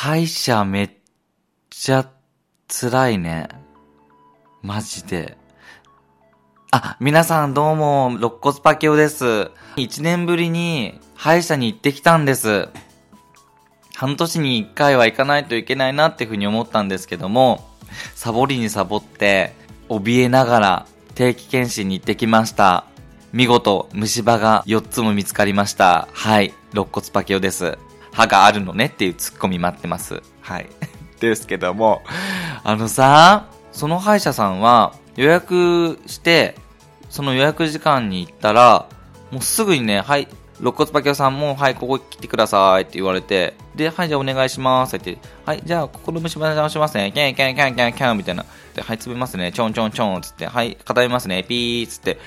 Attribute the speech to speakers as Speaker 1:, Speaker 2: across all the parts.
Speaker 1: 歯医者めっちゃ辛いね。マジで。あ、皆さんどうも、肋骨パケオです。一年ぶりに歯医者に行ってきたんです。半年に一回は行かないといけないなっていうふうに思ったんですけども、サボりにサボって、怯えながら定期検診に行ってきました。見事、虫歯が4つも見つかりました。はい、肋骨パケオです。歯があるのねっていうツッコミ待ってます。はい。ですけども、あのさ、その歯医者さんは予約して、その予約時間に行ったら、もうすぐにね、はい、肋骨パキオさんも、はい、ここ来てくださいって言われて、で、はい、じゃあお願いしますって言って、はい、じゃあ、ここの虫歯直しますね。キャンキャンキャンキャンキャンみたいな。で、はい、詰めますね。ちょんちょんちょんつって、はい、固めますね。ピーつって、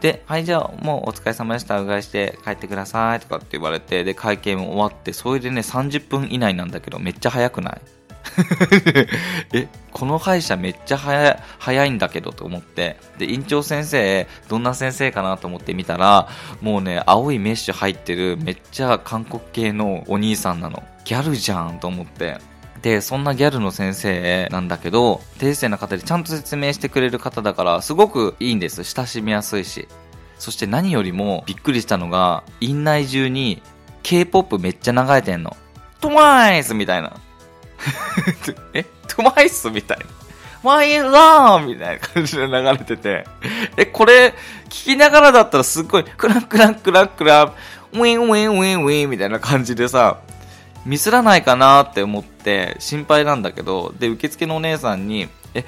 Speaker 1: で、はい、じゃあもうお疲れ様でした。うがいして帰ってください。とかって言われて、で、会計も終わって、それでね、30分以内なんだけど、めっちゃ早くない？え、この歯医者めっちゃ早早いんだけどと思って、で、院長先生、どんな先生かなと思って見たら、もうね、青いメッシュ入ってる、めっちゃ韓国系のお兄さんなの。ギャルじゃんと思って。で、そんなギャルの先生なんだけど、低姿勢な方でちゃんと説明してくれる方だから、すごくいいんです。親しみやすいし。そして何よりもびっくりしたのが、院内中に K-POP めっちゃ流れてんの。トワイスみたいな。え？トワイスみたいな。マイラーみたいな感じで流れてて。え、これ、聞きながらだったらすっごい、クランクランクランクラン、ウィンウィンウィンウィンみたいな感じでさ、ミスらないかなって思って心配なんだけど、で、受付のお姉さんに、え、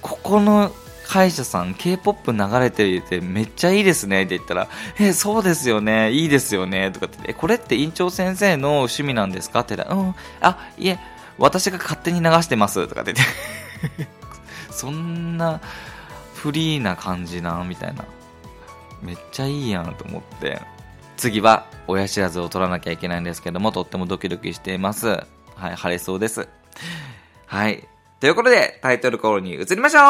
Speaker 1: ここの歯医者さん K-POP 流れててめっちゃいいですねって言ったら、え、そうですよね、いいですよね、とかって、え、これって院長先生の趣味なんですか？って言ったら、うん、あ、いえ、私が勝手に流してます、とかって言って そんなフリーな感じな、みたいな。めっちゃいいやんと思って。次は親知らずを取らなきゃいけないんですけども、とってもドキドキしています。はい、晴れそうです。はい。ということで、タイトルコールに移りましょう。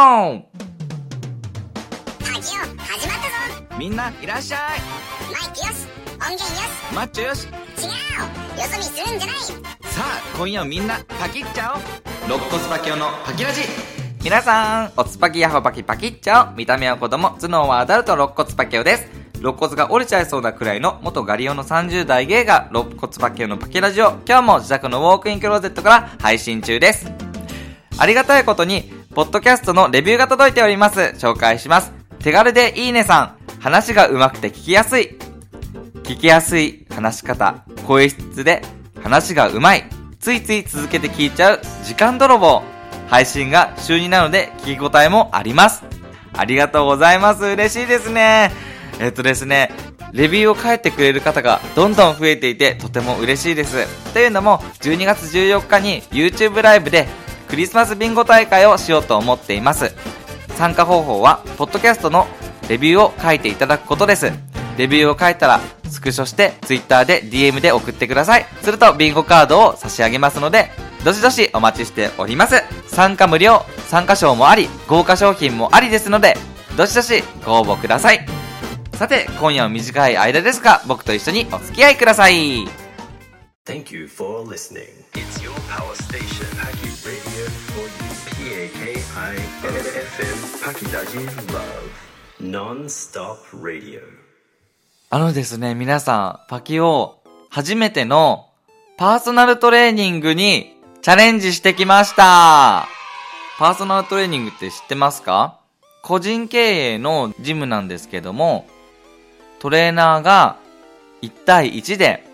Speaker 2: 始まったぞ。
Speaker 1: みんないらっしゃい。
Speaker 2: マイクよし。音源よし。
Speaker 1: マッチョよし。違
Speaker 2: う。よそ見するんじゃない。さ
Speaker 1: あ、今夜みんなパキっちゃおう。肋骨パキオのパキラジ。皆さん、おつぱきやほパキパキっちゃおう。見た目は子供、頭脳はアダルト肋骨パキオです。肋骨が折れちゃいそうなくらいの元ガリオの30代芸が肋骨パッケのパケラジオ今日も自宅のウォークインクローゼットから配信中です。ありがたいことに、ポッドキャストのレビューが届いております。紹介します。手軽でいいねさん。話が上手くて聞きやすい。聞きやすい話し方。声質で話が上手い。ついつい続けて聞いちゃう時間泥棒。配信が週2なので聞き応えもあります。ありがとうございます。嬉しいですね。えっとですね、レビューを書いてくれる方がどんどん増えていてとても嬉しいです。というのも、12月14日に YouTube ライブでクリスマスビンゴ大会をしようと思っています。参加方法は、ポッドキャストのレビューを書いていただくことです。レビューを書いたら、スクショして Twitter で DM で送ってください。するとビンゴカードを差し上げますので、どしどしお待ちしております。参加無料、参加賞もあり、豪華商品もありですので、どしどしご応募ください。さて、今夜は短い間ですが、僕と一緒にお付き合いください。Thank you for listening. It's your power station, Paki Radio for you. P-A-K-I-FM, Paki Daji Love. Non-stop radio. あのですね、皆さん、パキを初めてのパーソナルトレーニングにチャレンジしてきました。パーソナルトレーニングって知ってますか？個人経営のジムなんですけども、トレーナーが1対1で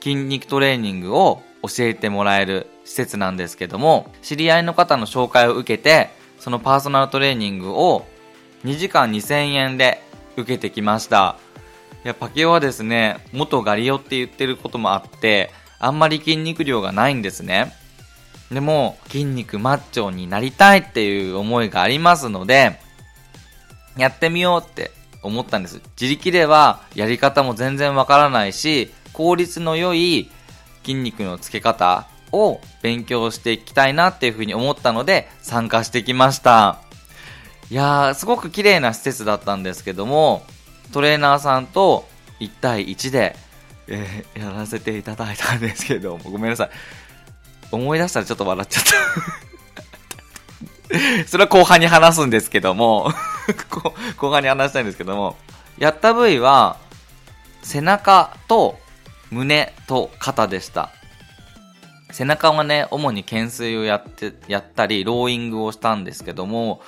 Speaker 1: 筋肉トレーニングを教えてもらえる施設なんですけども、知り合いの方の紹介を受けて、そのパーソナルトレーニングを2時間2000円で受けてきました。いや、パケオはですね、元ガリオって言ってることもあって、あんまり筋肉量がないんですね。でも、筋肉マッチョになりたいっていう思いがありますので、やってみようって思ったんです。自力ではやり方も全然わからないし、効率の良い筋肉のつけ方を勉強していきたいなっていうふうに思ったので参加してきました。いやー、すごく綺麗な施設だったんですけども、トレーナーさんと1対1で、えー、やらせていただいたんですけども、ごめんなさい。思い出したらちょっと笑っちゃった それは後半に話すんですけども後半に話したいんですけども、やった部位は、背中と胸と肩でした。背中はね、主に懸垂をやって、やったり、ローイングをしたんですけども、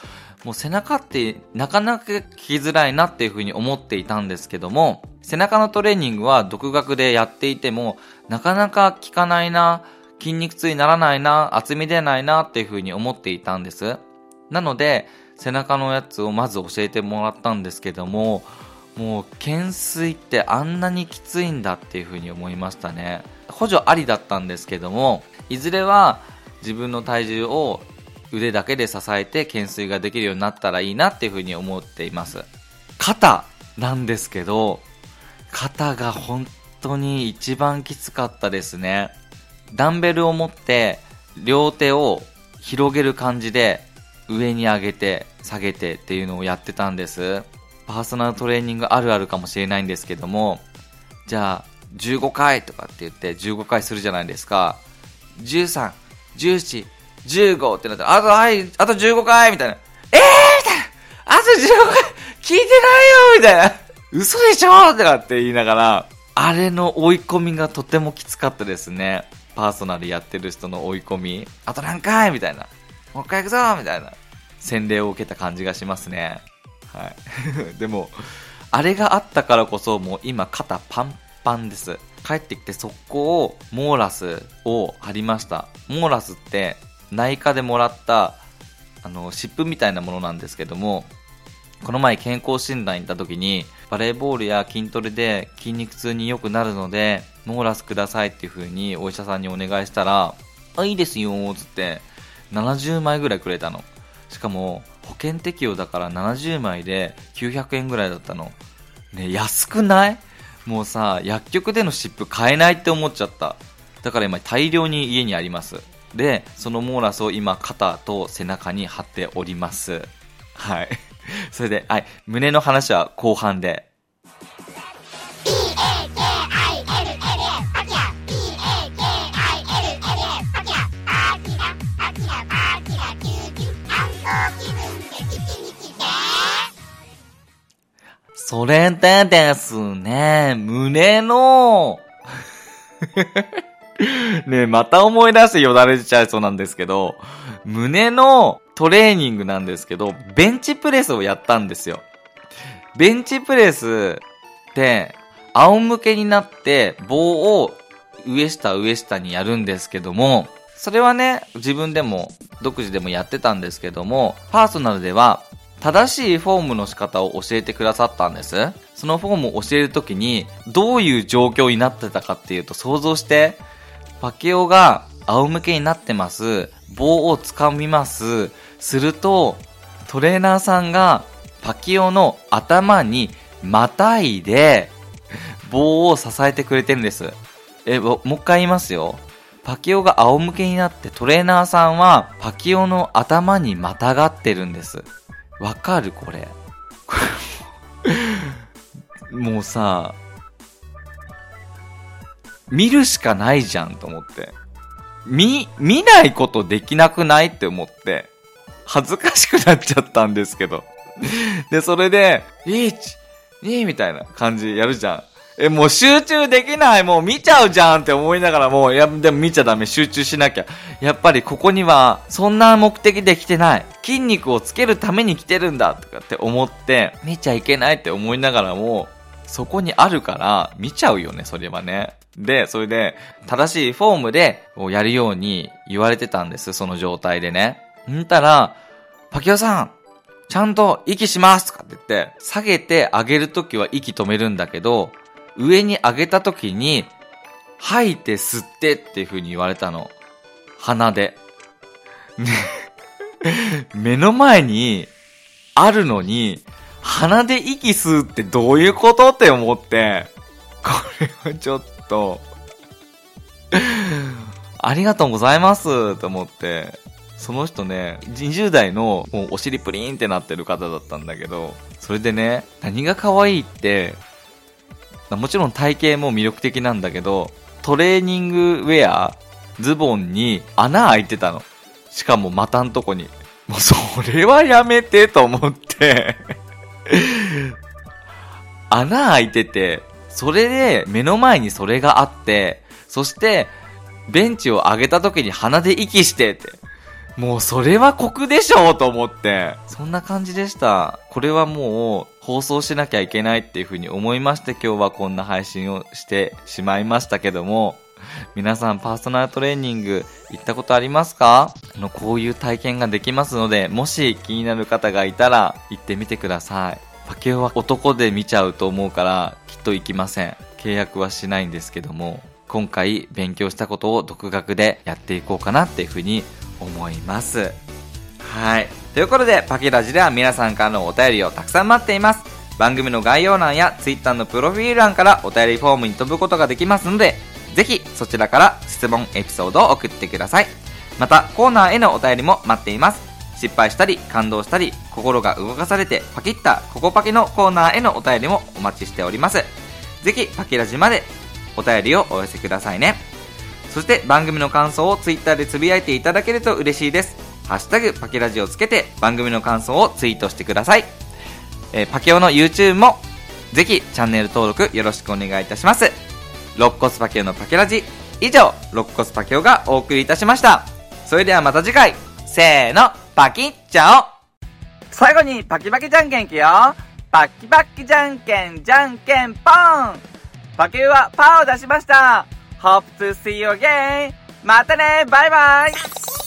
Speaker 1: もう背中ってなかなか聞きづらいなっていうふうに思っていたんですけども、背中のトレーニングは独学でやっていても、なかなか効かないな、筋肉痛にならないな、厚み出ないなっていうふうに思っていたんです。なので、背中のやつをまず教えてもらったんですけども、もう懸垂ってあんなにきついんだっていうふうに思いましたね。補助ありだったんですけども、いずれは自分の体重を腕だけで支えて懸垂ができるようになったらいいなっていうふうに思っています。肩なんですけど、肩が本当に一番きつかったですね。ダンベルを持って両手を広げる感じで上に上げて下げてっていうのをやってたんです。パーソナルトレーニングあるあるかもしれないんですけども、じゃあ15回とかって言って15回するじゃないですか。13、17、15ってなったら、あと、はい、あと15回みたいな。えーみたいなあと15回聞いてないよみたいな。嘘でしょとかって言いながら、あれの追い込みがとてもきつかったですね。パーソナルやってる人の追い込み。あと何回みたいな。もう一回行くぞみたいな。洗礼を受けた感じがしますね。はい。でも、あれがあったからこそ、もう今肩パンパンです。帰ってきて速攻、モーラスを貼りました。モーラスって内科でもらった、あの、湿布みたいなものなんですけども、この前健康診断行った時に、バレーボールや筋トレで筋肉痛に良くなるので、モーラスくださいっていう風にお医者さんにお願いしたら、あ、いいですよ、つって、70枚ぐらいくれたの。しかも、保険適用だから70枚で900円ぐらいだったの。ね、安くない？もうさ、薬局での湿布買えないって思っちゃった。だから今大量に家にあります。で、そのモーラスを今肩と背中に貼っております。はい。それで、はい、胸の話は後半で。それでですね、胸の ねまた思い出してよだれちゃいそうなんですけど、胸のトレーニングなんですけど、ベンチプレスをやったんですよ。ベンチプレスって、仰向けになって棒を上下上下にやるんですけども、それはね、自分でも独自でもやってたんですけども、パーソナルでは正しいフォームの仕方を教えてくださったんです。そのフォームを教えるときに、どういう状況になってたかっていうと想像して、パケオが仰向けになってます。棒を掴みます。すると、トレーナーさんがパキオの頭にまたいで、棒を支えてくれてるんです。え、もう一回言いますよ。パキオが仰向けになってトレーナーさんはパキオの頭にまたがってるんです。わかるこれ。もうさ、見るしかないじゃんと思って。見、見ないことできなくないって思って、恥ずかしくなっちゃったんですけど。で、それで、1、2みたいな感じやるじゃん。え、もう集中できない、もう見ちゃうじゃんって思いながらもう、いや、でも見ちゃダメ、集中しなきゃ。やっぱりここには、そんな目的で来てない。筋肉をつけるために来てるんだ、とかって思って、見ちゃいけないって思いながらも、そこにあるから、見ちゃうよね、それはね。で、それで、正しいフォームで、やるように言われてたんです、その状態でね。んたら、パキオさん、ちゃんと息しますとかって言って、下げて上げるときは息止めるんだけど、上に上げた時に、吐いて吸ってっていう風に言われたの。鼻で。ね、目の前にあるのに、鼻で息吸うってどういうことって思って、これはちょっとありがとうございますと思って、その人ね、20代のもうお尻プリンってなってる方だったんだけど、それでね、何が可愛いって、もちろん体型も魅力的なんだけど、トレーニングウェアズボンに穴開いてたの。しかも股んとこに。もうそれはやめてと思って 穴開いてて、それで目の前にそれがあって、そしてベンチを上げた時に鼻で息してって。もうそれは酷でしょうと思って。そんな感じでした。これはもう放送しなきゃいけないっていう風に思いまして今日はこんな配信をしてしまいましたけども、皆さんパーソナルトレーニング行ったことありますか？のこういう体験ができますので、もし気になる方がいたら行ってみてください。パケオは男で見ちゃうと思うからきっと行きません。契約はしないんですけども、今回勉強したことを独学でやっていこうかなっていうふうに思います。はい。ということで、パケラジでは皆さんからのお便りをたくさん待っています。番組の概要欄や Twitter のプロフィール欄からお便りフォームに飛ぶことができますので、ぜひそちらから質問、エピソードを送ってください。また、コーナーへのお便りも待っています。失敗したり、感動したり、心が動かされてパキッたココパキのコーナーへのお便りもお待ちしております。ぜひ、パキラジまでお便りをお寄せくださいね。そして番組の感想を Twitter でつぶやいていただけると嬉しいです。ハッシュタグパケラジをつけて番組の感想をツイートしてください。えー、パケオの YouTube もぜひチャンネル登録よろしくお願いいたします。肋骨パケオのパケラジ。以上、肋骨パケオがお送りいたしました。それではまた次回。せーの、パキッチャオ最後にパキパキじゃんけんいくよ。パキパキじゃんけん、じゃんけんポンパケウはパーを出しました !Hope to see you again! またねバイバイ